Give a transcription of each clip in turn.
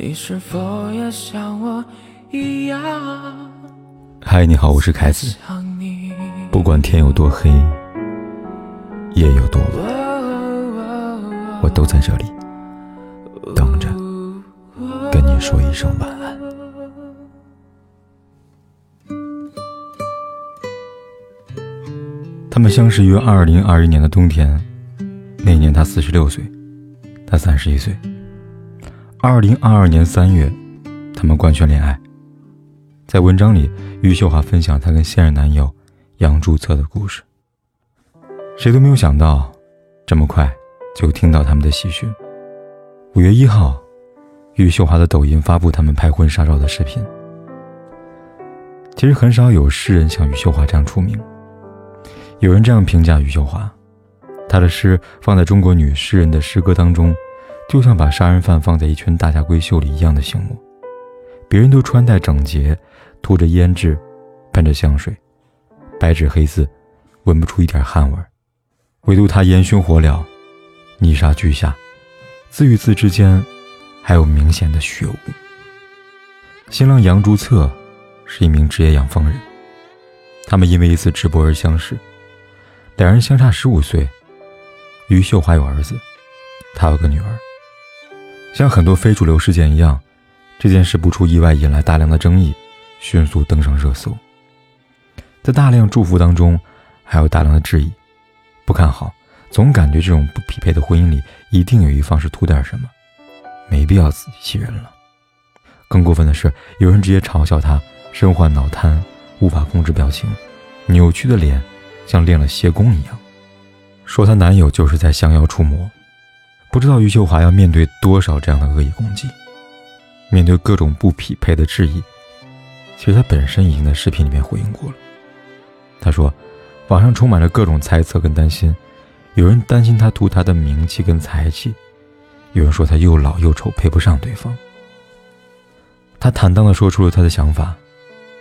你是否也像我一样？嗨，你好，我是凯子。不管天有多黑，夜有多晚，我都在这里等着跟你说一声晚安。他们相识于二零二一年的冬天，那年他四十六岁，他三十一岁。二零二二年三月，他们官宣恋爱。在文章里，余秀华分享她跟现任男友杨朱策的故事。谁都没有想到，这么快就听到他们的喜讯。五月一号，余秀华的抖音发布他们拍婚纱照的视频。其实很少有诗人像余秀华这样出名。有人这样评价余秀华：她的诗放在中国女诗人的诗歌当中。就像把杀人犯放在一群大家闺秀里一样的醒目，别人都穿戴整洁，涂着胭脂，喷着香水，白纸黑字，闻不出一点汗味唯独他烟熏火燎，泥沙俱下，字与字之间还有明显的血污。新郎杨朱策是一名职业养蜂人，他们因为一次直播而相识，两人相差十五岁。于秀华有儿子，他有个女儿。像很多非主流事件一样，这件事不出意外引来大量的争议，迅速登上热搜。在大量祝福当中，还有大量的质疑，不看好，总感觉这种不匹配的婚姻里一定有一方是图点什么，没必要自欺欺人了。更过分的是，有人直接嘲笑她身患脑瘫，无法控制表情，扭曲的脸像练了邪功一样，说她男友就是在降妖除魔。不知道余秀华要面对多少这样的恶意攻击，面对各种不匹配的质疑，其实她本身已经在视频里面回应过了。她说，网上充满了各种猜测跟担心，有人担心她图他的名气跟才气，有人说她又老又丑配不上对方。她坦荡地说出了她的想法，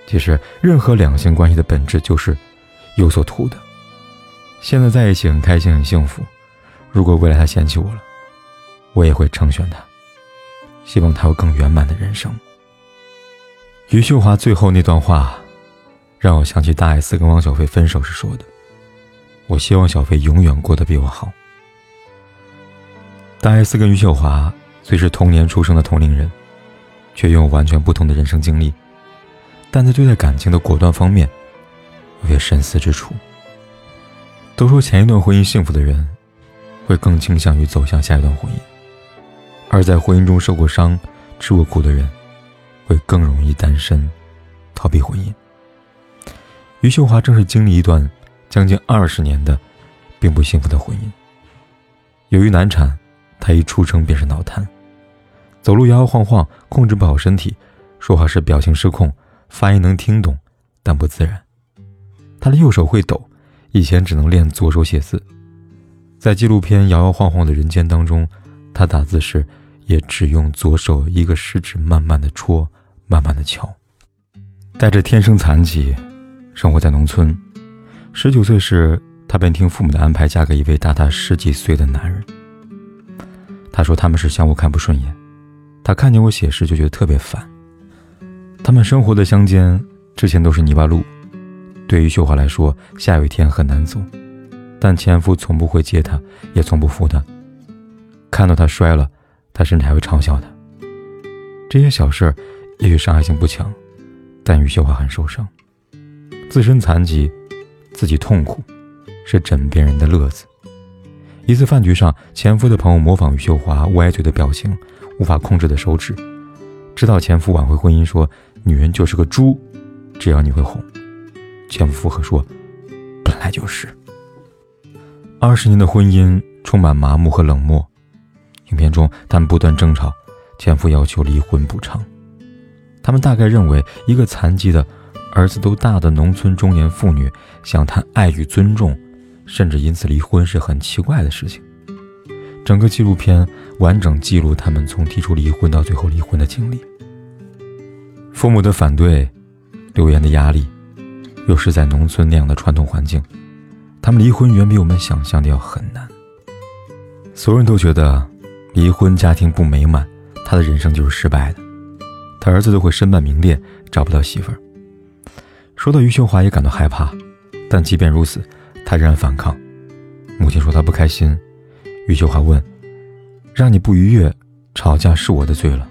其实任何两性关系的本质就是有所图的。现在在一起很开心很幸福，如果未来他嫌弃我了。我也会成全他，希望他有更圆满的人生。余秀华最后那段话，让我想起大 S 跟汪小菲分手时说的：“我希望小菲永远过得比我好。”大 S 跟余秀华虽是同年出生的同龄人，却拥有完全不同的人生经历，但在对待感情的果断方面，有些深思之处。都说前一段婚姻幸福的人，会更倾向于走向下一段婚姻。而在婚姻中受过伤、吃过苦的人，会更容易单身，逃避婚姻。余秀华正是经历一段将近二十年的并不幸福的婚姻。由于难产，她一出生便是脑瘫，走路摇摇晃晃，控制不好身体，说话时表情失控，发音能听懂，但不自然。她的右手会抖，以前只能练左手写字。在纪录片《摇摇晃晃的人间》当中。他打字时，也只用左手一个食指慢慢的戳，慢慢的敲。带着天生残疾，生活在农村。十九岁时，他便听父母的安排，嫁给一位大他十几岁的男人。他说他们是相互看不顺眼，他看见我写诗就觉得特别烦。他们生活的乡间之前都是泥巴路，对于秀华来说，下雨天很难走，但前夫从不会接她，也从不扶她。看到他摔了，他甚至还会嘲笑他。这些小事也许伤害性不强，但余秀华很受伤。自身残疾，自己痛苦，是枕边人的乐子。一次饭局上，前夫的朋友模仿余秀华歪嘴的表情，无法控制的手指，直到前夫挽回婚姻，说：“女人就是个猪，只要你会哄。”前夫附和说：“本来就是。”二十年的婚姻充满麻木和冷漠。影片中，他们不断争吵，前夫要求离婚补偿。他们大概认为，一个残疾的、儿子都大的农村中年妇女想谈爱与尊重，甚至因此离婚是很奇怪的事情。整个纪录片完整记录他们从提出离婚到最后离婚的经历。父母的反对，流言的压力，又是在农村那样的传统环境，他们离婚远比我们想象的要很难。所有人都觉得。离婚家庭不美满，他的人生就是失败的，他儿子都会身败名裂，找不到媳妇儿。说到余秀华也感到害怕，但即便如此，他仍然反抗。母亲说他不开心，余秀华问：“让你不愉悦，吵架是我的罪了，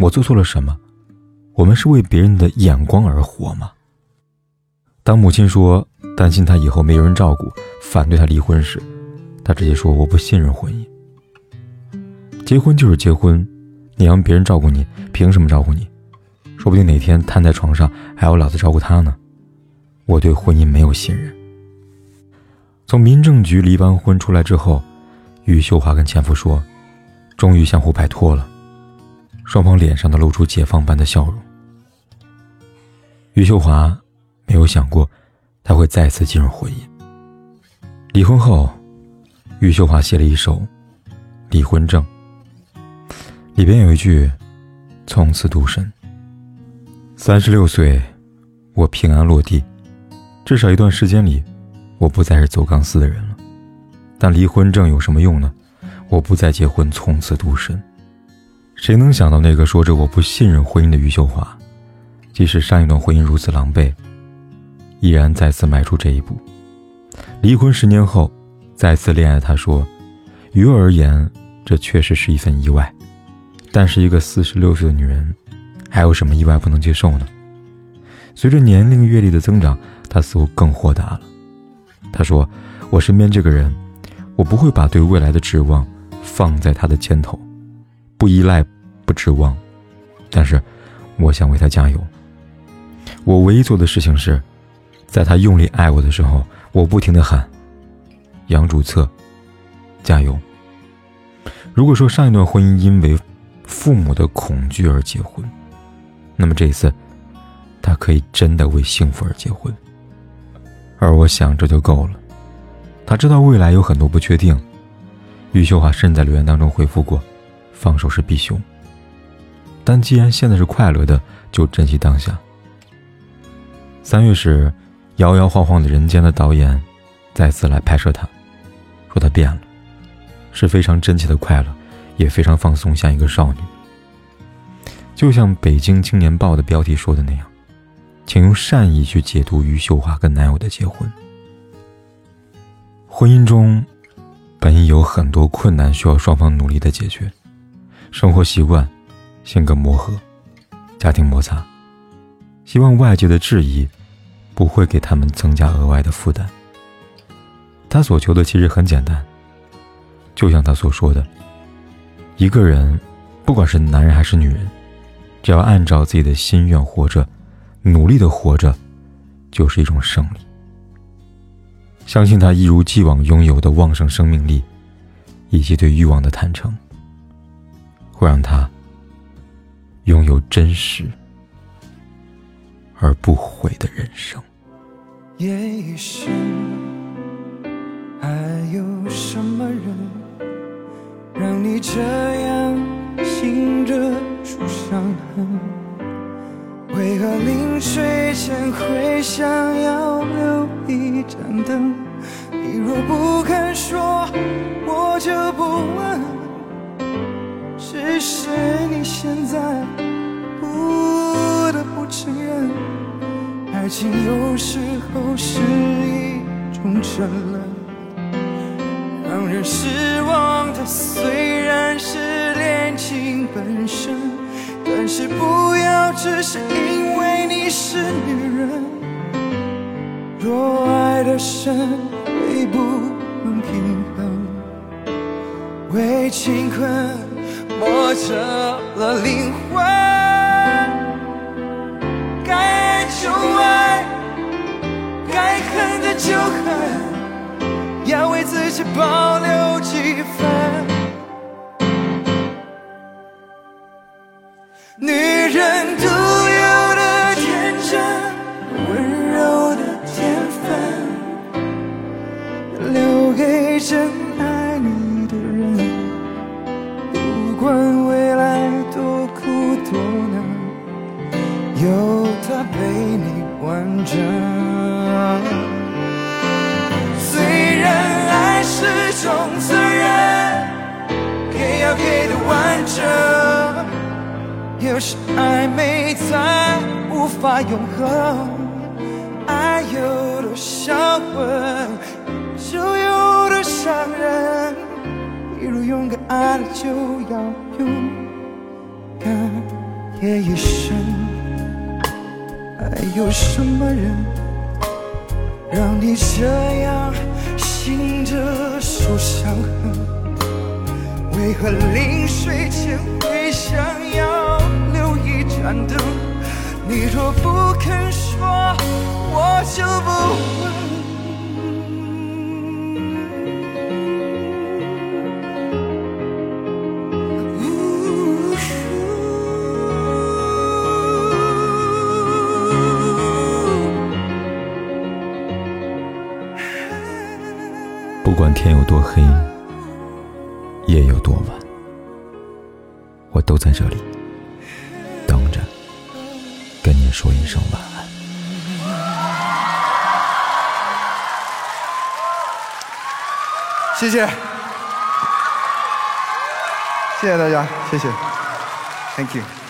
我做错了什么？我们是为别人的眼光而活吗？”当母亲说担心他以后没有人照顾，反对他离婚时，他直接说：“我不信任婚姻，结婚就是结婚。”你让别人照顾你，凭什么照顾你？说不定哪天瘫在床上，还要老子照顾他呢。我对婚姻没有信任。从民政局离完婚出来之后，于秀华跟前夫说，终于相互摆脱了，双方脸上都露出解放般的笑容。于秀华没有想过，他会再次进入婚姻。离婚后，于秀华写了一首离婚证。里边有一句：“从此独身。”三十六岁，我平安落地。至少一段时间里，我不再是走钢丝的人了。但离婚证有什么用呢？我不再结婚，从此独身。谁能想到那个说着我不信任婚姻的余秀华，即使上一段婚姻如此狼狈，依然再次迈出这一步。离婚十年后，再次恋爱，她说：“于我而言，这确实是一份意外。”但是一个四十六岁的女人，还有什么意外不能接受呢？随着年龄阅历的增长，她似乎更豁达了。她说：“我身边这个人，我不会把对未来的指望放在他的肩头，不依赖，不指望。但是，我想为他加油。我唯一做的事情是，在他用力爱我的时候，我不停的喊：杨主策，加油。如果说上一段婚姻因为……”父母的恐惧而结婚，那么这一次，他可以真的为幸福而结婚。而我想这就够了。他知道未来有很多不确定。余秀华甚至在留言当中回复过：“放手是必修。”但既然现在是快乐的，就珍惜当下。三月时，摇摇晃晃的人间的导演再次来拍摄他，说他变了，是非常真切的快乐。也非常放松，像一个少女。就像《北京青年报》的标题说的那样，请用善意去解读余秀华跟男友的结婚。婚姻中，本已有很多困难需要双方努力的解决，生活习惯、性格磨合、家庭摩擦，希望外界的质疑不会给他们增加额外的负担。他所求的其实很简单，就像他所说的。一个人，不管是男人还是女人，只要按照自己的心愿活着，努力的活着，就是一种胜利。相信他一如既往拥有的旺盛生命力，以及对欲望的坦诚，会让他拥有真实而不悔的人生。夜已深，还有什么人？让你这样醒着出伤痕，为何临睡前会想要留一盏灯？你若不肯说，我就不问。只是你现在不得不承认，爱情有时候是一种沉沦。让人失望的虽然是恋情本身，但是不要只是因为你是女人。若爱的深，会不能平衡，为情困磨折了灵魂。该爱就爱，该恨的就恨。要为自己保留给的完整。有时暧昧才无法永恒，爱有多销魂，就有多伤人。一如勇敢爱了就要勇敢夜一生。还有什么人让你这样醒着受伤痕？为何临睡前会想要留一盏灯？你若不肯说，我就不。我都在这里等着，跟你说一声晚安。谢谢，谢谢大家，谢谢，Thank you。